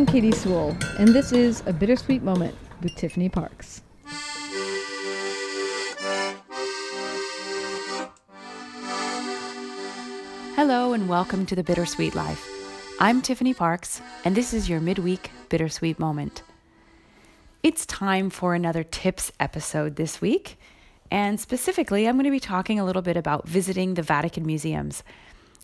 I'm Katy Sewall, and this is A Bittersweet Moment with Tiffany Parks. Hello, and welcome to The Bittersweet Life. I'm Tiffany Parks, and this is your midweek Bittersweet Moment. It's time for another tips episode this week, and specifically, I'm going to be talking a little bit about visiting the Vatican museums.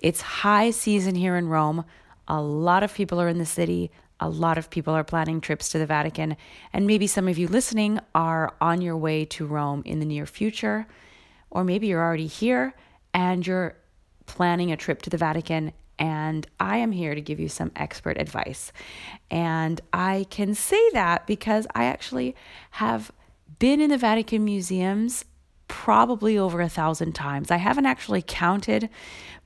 It's high season here in Rome. A lot of people are in the city. A lot of people are planning trips to the Vatican. And maybe some of you listening are on your way to Rome in the near future. Or maybe you're already here and you're planning a trip to the Vatican. And I am here to give you some expert advice. And I can say that because I actually have been in the Vatican museums probably over a thousand times. I haven't actually counted,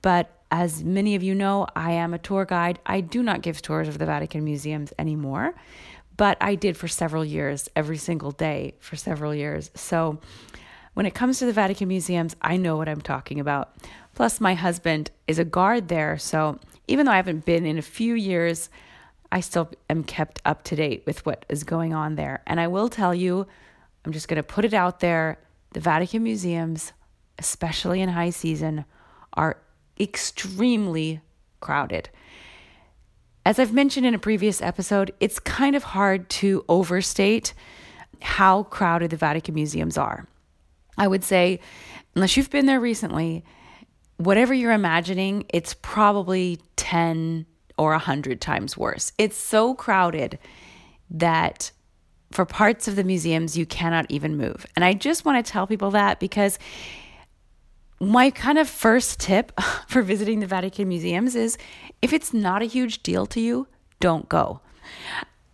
but as many of you know, I am a tour guide. I do not give tours of the Vatican museums anymore, but I did for several years, every single day for several years. So when it comes to the Vatican museums, I know what I'm talking about. Plus, my husband is a guard there. So even though I haven't been in a few years, I still am kept up to date with what is going on there. And I will tell you, I'm just going to put it out there the Vatican museums, especially in high season, are extremely crowded. As I've mentioned in a previous episode, it's kind of hard to overstate how crowded the Vatican museums are. I would say, unless you've been there recently, whatever you're imagining, it's probably 10 or 100 times worse. It's so crowded that for parts of the museums, you cannot even move. And I just want to tell people that because my kind of first tip for visiting the Vatican museums is if it's not a huge deal to you, don't go.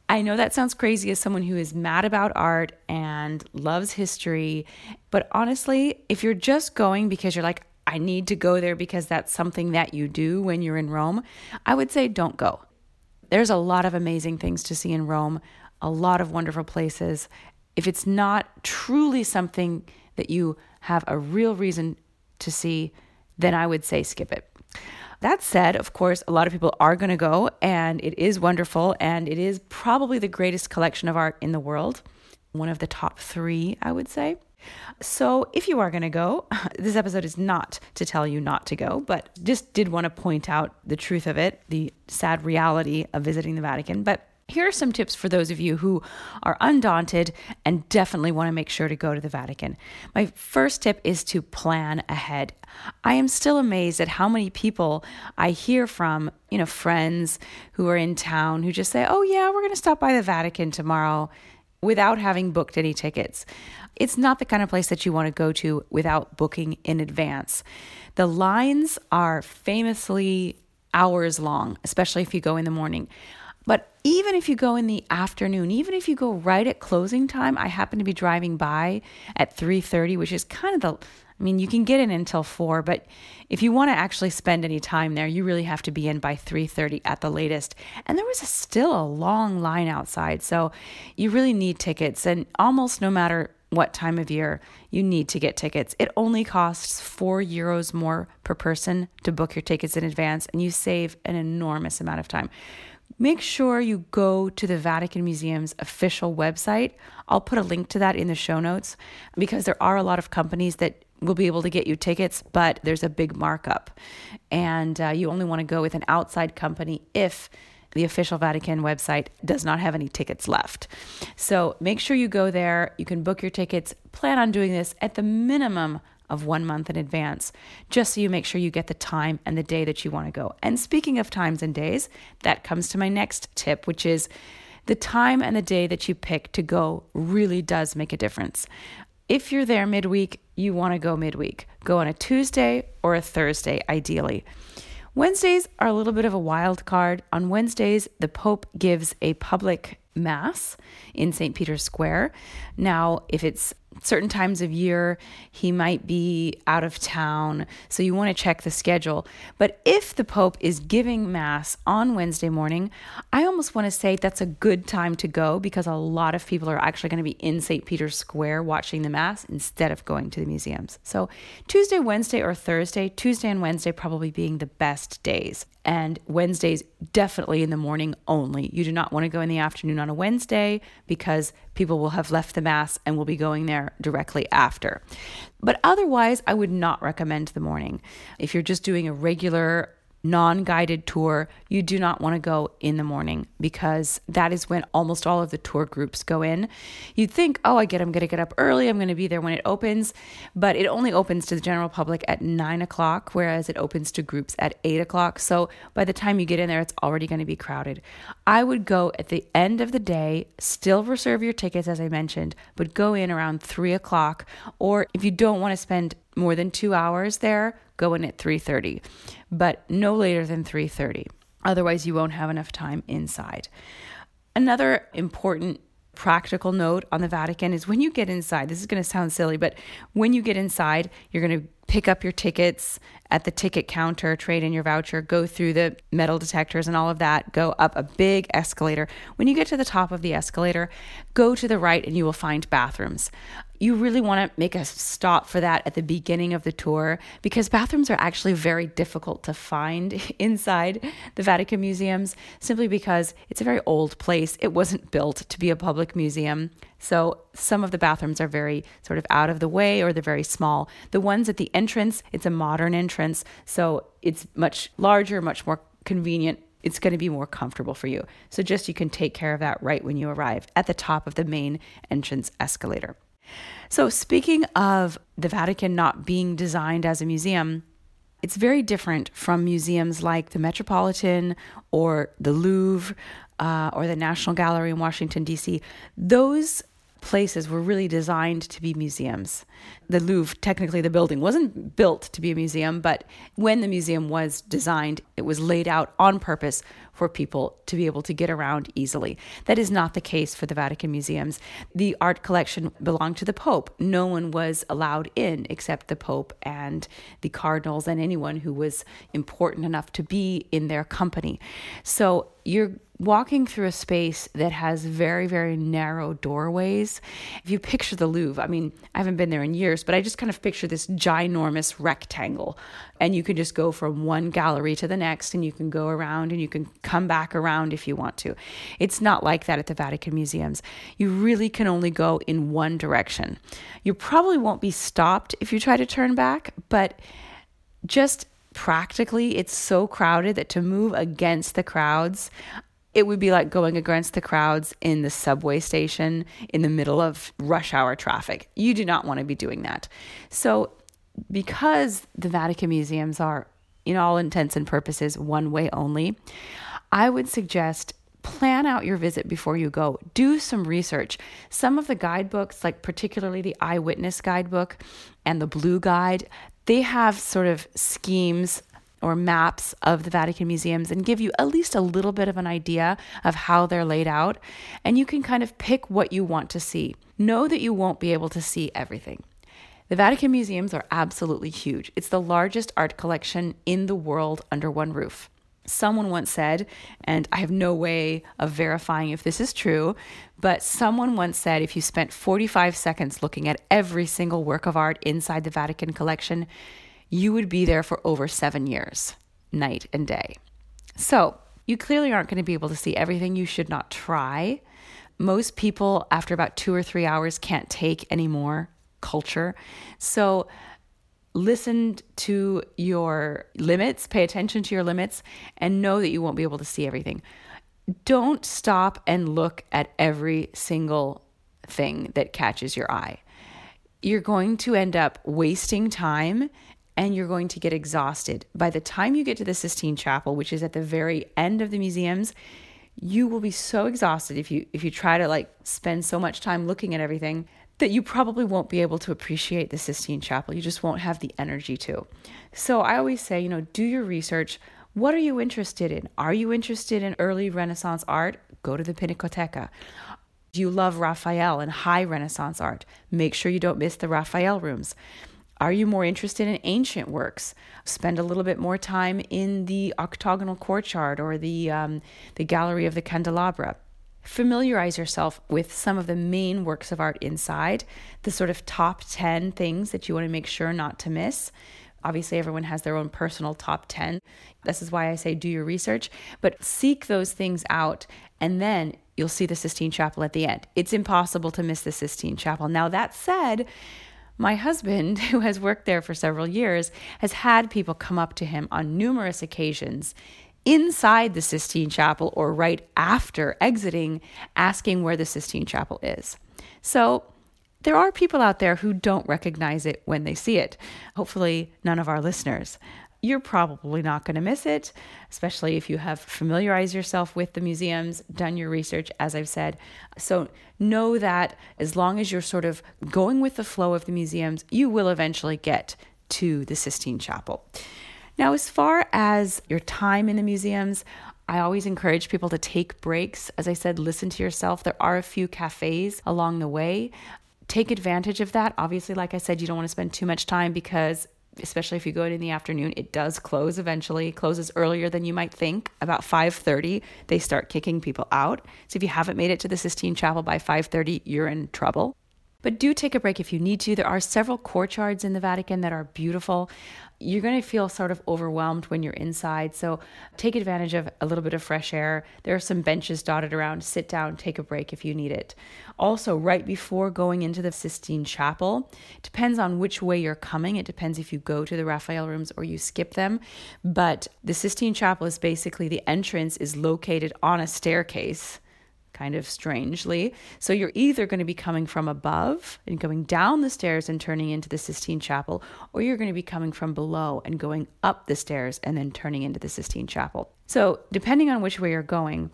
I know that sounds crazy as someone who is mad about art and loves history, but honestly, if you're just going because you're like, I need to go there because that's something that you do when you're in Rome, I would say don't go. There's a lot of amazing things to see in Rome, a lot of wonderful places. If it's not truly something that you have a real reason to see, then I would say skip it. That said, of course, a lot of people are going to go, and it is wonderful, and it is probably the greatest collection of art in the world. One of the top three, I would say. So, if you are going to go, this episode is not to tell you not to go, but just did want to point out the truth of it, the sad reality of visiting the Vatican. But here are some tips for those of you who are undaunted and definitely want to make sure to go to the Vatican. My first tip is to plan ahead. I am still amazed at how many people I hear from, you know, friends who are in town who just say, "Oh yeah, we're going to stop by the Vatican tomorrow." without having booked any tickets. It's not the kind of place that you want to go to without booking in advance. The lines are famously hours long, especially if you go in the morning. But even if you go in the afternoon, even if you go right at closing time, I happen to be driving by at 3:30, which is kind of the I mean, you can get in until 4, but if you want to actually spend any time there, you really have to be in by 3:30 at the latest. And there was a, still a long line outside, so you really need tickets and almost no matter what time of year you need to get tickets. It only costs 4 euros more per person to book your tickets in advance and you save an enormous amount of time make sure you go to the Vatican Museum's official website. I'll put a link to that in the show notes because there are a lot of companies that will be able to get you tickets, but there's a big markup. And uh, you only want to go with an outside company if the official Vatican website does not have any tickets left. So make sure you go there. You can book your tickets. Plan on doing this at the minimum of one month in advance, just so you make sure you get the time and the day that you want to go. And speaking of times and days, that comes to my next tip, which is the time and the day that you pick to go really does make a difference. If you're there midweek, you want to go midweek. Go on a Tuesday or a Thursday, ideally. Wednesdays are a little bit of a wild card. On Wednesdays, the Pope gives a public mass in St. Peter's Square. Now, if it's certain times of year he might be out of town. So you want to check the schedule. But if the pope is giving mass on wednesday morning i almost want to say that's a good time to go because a lot of people are actually going to be in st peter's square watching the mass instead of going to the museums. So tuesday wednesday or thursday tuesday and wednesday probably being the best days and Wednesdays definitely in the morning only. You do not want to go in the afternoon on a Wednesday because people will have left the Mass and will be going there directly after. But otherwise, I would not recommend the morning. If you're just doing a regular non guided tour, you do not want to go in the morning because that is when almost all of the tour groups go in. You'd think, oh, I get, I'm going to get up early, I'm going to be there when it opens, but it only opens to the general public at nine o'clock, whereas it opens to groups at eight o'clock. So by the time you get in there, it's already going to be crowded. I would go at the end of the day, still reserve your tickets, as I mentioned, but go in around three o'clock. Or if you don't want to spend more than two hours there, go in at 3.30 but no later than 3.30 otherwise you won't have enough time inside. Another important practical note on the vatican is when you get inside this is going to sound silly but when you get inside you're going to pick up your tickets at the ticket counter, trade in your voucher, go through the metal detectors and all of that, go up a big escalator. When you get to the top of the escalator, go to the right and you will find bathrooms you really want to make a stop for that at the beginning of the tour because bathrooms are actually very difficult to find inside the Vatican museums simply because it's a very old place. It wasn't built to be a public museum. So some of the bathrooms are very sort of out of the way or they're very small. The ones at the entrance, it's a modern entrance, so it's much larger, much more convenient it's going to be more comfortable for you. So just you can take care of that right when you arrive at the top of the main entrance escalator. So, speaking of the Vatican not being designed as a museum, it's very different from museums like the Metropolitan or the Louvre uh, or the National Gallery in Washington, D.C. Those places were really designed to be museums. The Louvre, technically, the building wasn't built to be a museum, but when the museum was designed, it was laid out on purpose for people to be able to get around easily. That is not the case for the Vatican museums. The art collection belonged to the Pope. No one was allowed in except the Pope and the cardinals and anyone who was important enough to be in their company. So you're walking through a space that has very, very narrow doorways. If you picture the Louvre, I mean, I haven't been there in years, but I just kind of picture this ginormous rectangle. And you can just go from one gallery to the next, and you can go around and you can come back around if you want to. It's not like that at the Vatican museums. You really can only go in one direction. You probably won't be stopped if you try to turn back, but just practically it's so crowded that to move against the crowds it would be like going against the crowds in the subway station in the middle of rush hour traffic. You do not want to be doing that. So, because the Vatican museums are, in all intents and purposes, one way only, I would suggest plan out your visit before you go. Do some research. Some of the guidebooks, like particularly the Eyewitness Guidebook and the Blue Guide, they have sort of schemes or maps of the Vatican museums and give you at least a little bit of an idea of how they're laid out. And you can kind of pick what you want to see. Know that you won't be able to see everything. The Vatican museums are absolutely huge. It's the largest art collection in the world under one roof. Someone once said, and I have no way of verifying if this is true, but someone once said if you spent 45 seconds looking at every single work of art inside the Vatican collection, you would be there for over seven years, night and day. So, you clearly aren't going to be able to see everything. You should not try. Most people, after about two or three hours, can't take any more culture. So, listen to your limits, pay attention to your limits, and know that you won't be able to see everything. Don't stop and look at every single thing that catches your eye. You're going to end up wasting time and you're going to get exhausted. By the time you get to the Sistine Chapel, which is at the very end of the museums, you will be so exhausted if you if you try to like spend so much time looking at everything that you probably won't be able to appreciate the Sistine Chapel. You just won't have the energy to. So I always say, you know, do your research. What are you interested in? Are you interested in early Renaissance art? Go to the Pinacoteca. Do you love Raphael and high Renaissance art? Make sure you don't miss the Raphael rooms. Are you more interested in ancient works? Spend a little bit more time in the octagonal courtyard or the um, the gallery of the candelabra. Familiarize yourself with some of the main works of art inside, the sort of top 10 things that you want to make sure not to miss. Obviously, everyone has their own personal top 10. This is why I say do your research, but seek those things out and then you'll see the Sistine Chapel at the end. It's impossible to miss the Sistine Chapel. Now, that said, my husband, who has worked there for several years, has had people come up to him on numerous occasions inside the Sistine Chapel or right after exiting, asking where the Sistine Chapel is. So there are people out there who don't recognize it when they see it. Hopefully, none of our listeners. You're probably not going to miss it, especially if you have familiarized yourself with the museums, done your research, as I've said. So, know that as long as you're sort of going with the flow of the museums, you will eventually get to the Sistine Chapel. Now, as far as your time in the museums, I always encourage people to take breaks. As I said, listen to yourself. There are a few cafes along the way. Take advantage of that. Obviously, like I said, you don't want to spend too much time because especially if you go in in the afternoon it does close eventually. Closes earlier than you might think. About 5.30 they start kicking people out. So if you haven't made it to the sistine chapel by 5.30 you're in trouble but do take a break if you need to. There are several courtyards in the Vatican that are beautiful. You're going to feel sort of overwhelmed when you're inside. So take advantage of a little bit of fresh air. There are some benches dotted around. Sit down, take a break if you need it. Also, right before going into the Sistine Chapel, depends on which way you're coming. It depends if you go to the Raphael rooms or you skip them. But the Sistine Chapel is basically the entrance is located on a staircase kind of strangely. So you're either going to be coming from above and going down the stairs and turning into the Sistine Chapel, or you're going to be coming from below and going up the stairs and then turning into the Sistine Chapel. So, depending on which way you're going,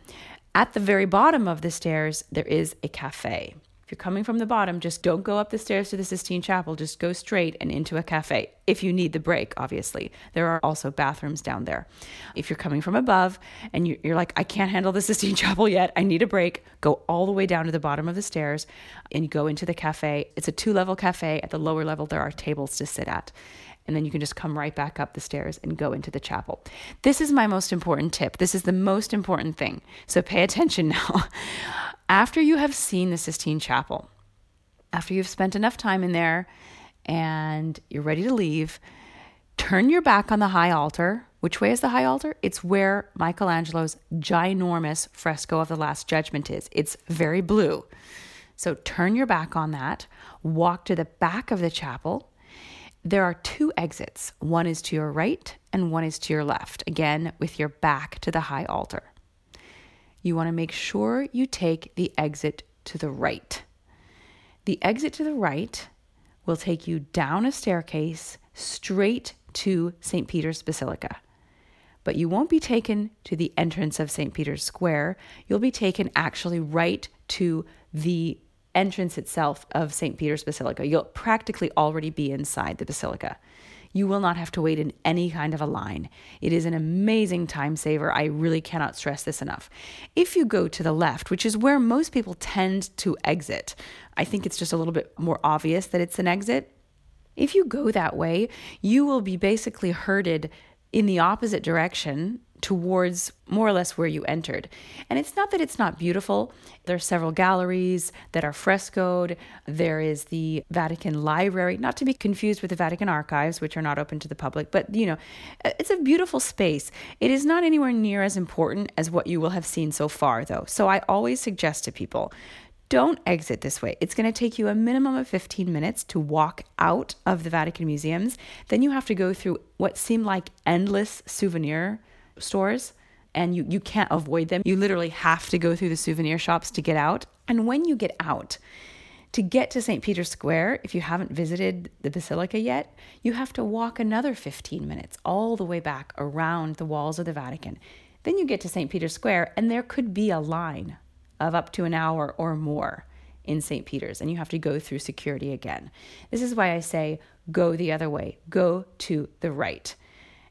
at the very bottom of the stairs, there is a cafe. If you're coming from the bottom, just don't go up the stairs to the Sistine Chapel. Just go straight and into a cafe. If you need the break, obviously. There are also bathrooms down there. If you're coming from above and you're like, I can't handle the Sistine Chapel yet, I need a break, go all the way down to the bottom of the stairs and go into the cafe. It's a two level cafe. At the lower level, there are tables to sit at and then you can just come right back up the stairs and go into the chapel. This is my most important tip. This is the most important thing. So pay attention now. After you have seen the Sistine Chapel, after you've spent enough time in there and you're ready to leave, turn your back on the high altar. Which way is the high altar? It's where Michelangelo's ginormous fresco of the Last Judgment is. It's very blue. So turn your back on that, walk to the back of the chapel, there are two exits. One is to your right and one is to your left, again, with your back to the high altar. You want to make sure you take the exit to the right. The exit to the right will take you down a staircase straight to St. Peter's Basilica. But you won't be taken to the entrance of St. Peter's Square. You'll be taken actually right to the entrance itself of St. Peter's Basilica. You'll practically already be inside the basilica. You will not have to wait in any kind of a line. It is an amazing time saver. I really cannot stress this enough. If you go to the left, which is where most people tend to exit, I think it's just a little bit more obvious that it's an exit. If you go that way, you will be basically herded in the opposite direction towards more or less where you entered. And it's not that it's not beautiful. There are several galleries that are frescoed. There is the Vatican Library, not to be confused with the Vatican Archives, which are not open to the public, but you know, it's a beautiful space. It is not anywhere near as important as what you will have seen so far, though. So I always suggest to people don't exit this way. It's going to take you a minimum of 15 minutes to walk out of the Vatican museums. Then you have to go through what seem like endless souvenir stores and you, you can't avoid them. You literally have to go through the souvenir shops to get out. And when you get out, to get to St. Peter's Square, if you haven't visited the Basilica yet, you have to walk another 15 minutes all the way back around the walls of the Vatican. Then you get to St. Peter's Square, and there could be a line of up to an hour or more in St. Peter's, and you have to go through security again. This is why I say go the other way, go to the right.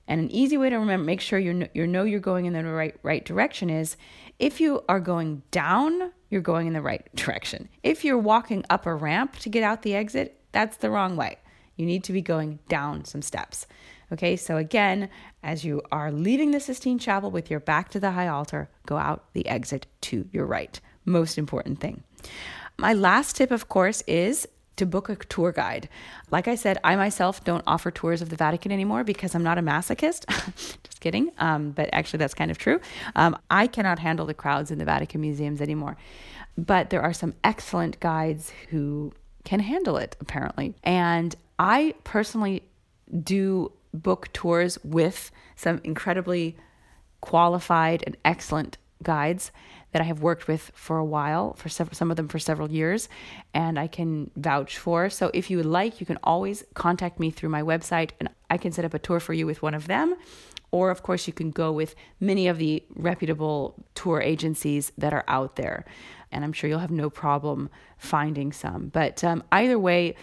And an easy way to remember, make sure you you know you're going in the right right direction is if you are going down, you're going in the right direction. If you're walking up a ramp to get out the exit, that's the wrong way. You need to be going down some steps. Okay, so again, as you are leaving the Sistine Chapel with your back to the high altar, go out the exit to your right. Most important thing. My last tip, of course, is to book a tour guide. Like I said, I myself don't offer tours of the Vatican anymore because I'm not a masochist. Just kidding. Um, but actually, that's kind of true. Um, I cannot handle the crowds in the Vatican museums anymore. But there are some excellent guides who can handle it, apparently. And I personally do book tours with some incredibly qualified and excellent guides that I have worked with for a while, for several, some of them for several years, and I can vouch for. So if you would like, you can always contact me through my website and I can set up a tour for you with one of them. Or, of course, you can go with many of the reputable tour agencies that are out there. And I'm sure you'll have no problem finding some. But um, either way,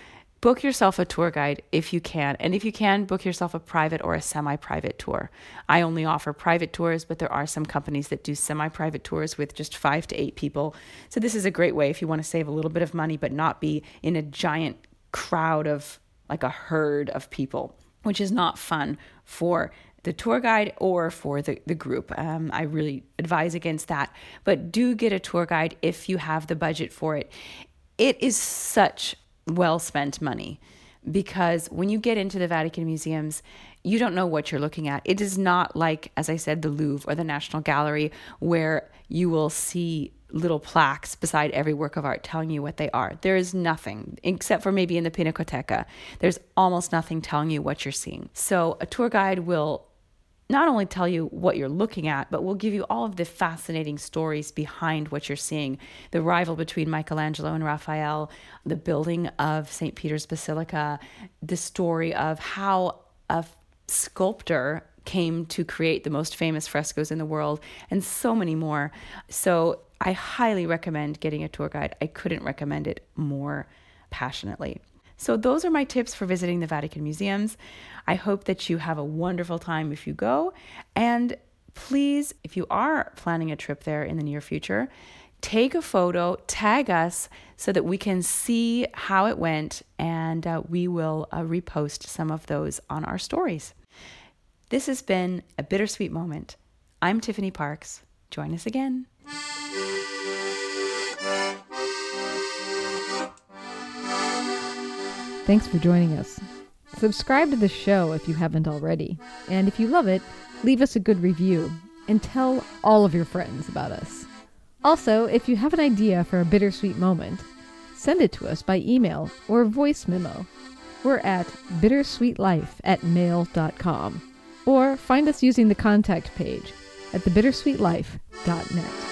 book yourself a tour guide if you can. And if you can, book yourself a private or a semi private tour. I only offer private tours, but there are some companies that do semi private tours with just five to eight people. So this is a great way if you want to save a little bit of money, but not be in a giant crowd of like a herd of people, which is not fun for the tour guide or for the, the group. Um, I really advise against that. But do get a tour guide if you have the budget for it. It is such well spent money because when you get into the Vatican museums, you don't know what you're looking at. It is not like, as I said, the Louvre or the National Gallery, where you will see little plaques beside every work of art telling you what they are. There is nothing, except for maybe in the Pinacoteca. There's almost nothing telling you what you're seeing. So a tour guide will not only tell you what you're looking at, but will give you all of the fascinating stories behind what you're seeing. The rival between Michelangelo and Raphael, the building of St. Peter's Basilica, the story of how a sculptor came to create the most famous frescoes in the world, and so many more. So I highly recommend getting a tour guide. I couldn't recommend it more passionately. So, those are my tips for visiting the Vatican museums. I hope that you have a wonderful time if you go. And please, if you are planning a trip there in the near future, take a photo, tag us so that we can see how it went, and uh, we will uh, repost some of those on our stories. This has been a bittersweet moment. I'm Tiffany Parks. Join us again. Thanks for joining us. Subscribe to the show if you haven't already. And if you love it, leave us a good review and tell all of your friends about us. Also, if you have an idea for a bittersweet moment, send it to us by email or voice memo. We're at bittersweetlife at mail.com or find us using the contact page at thebittersweetlife.net.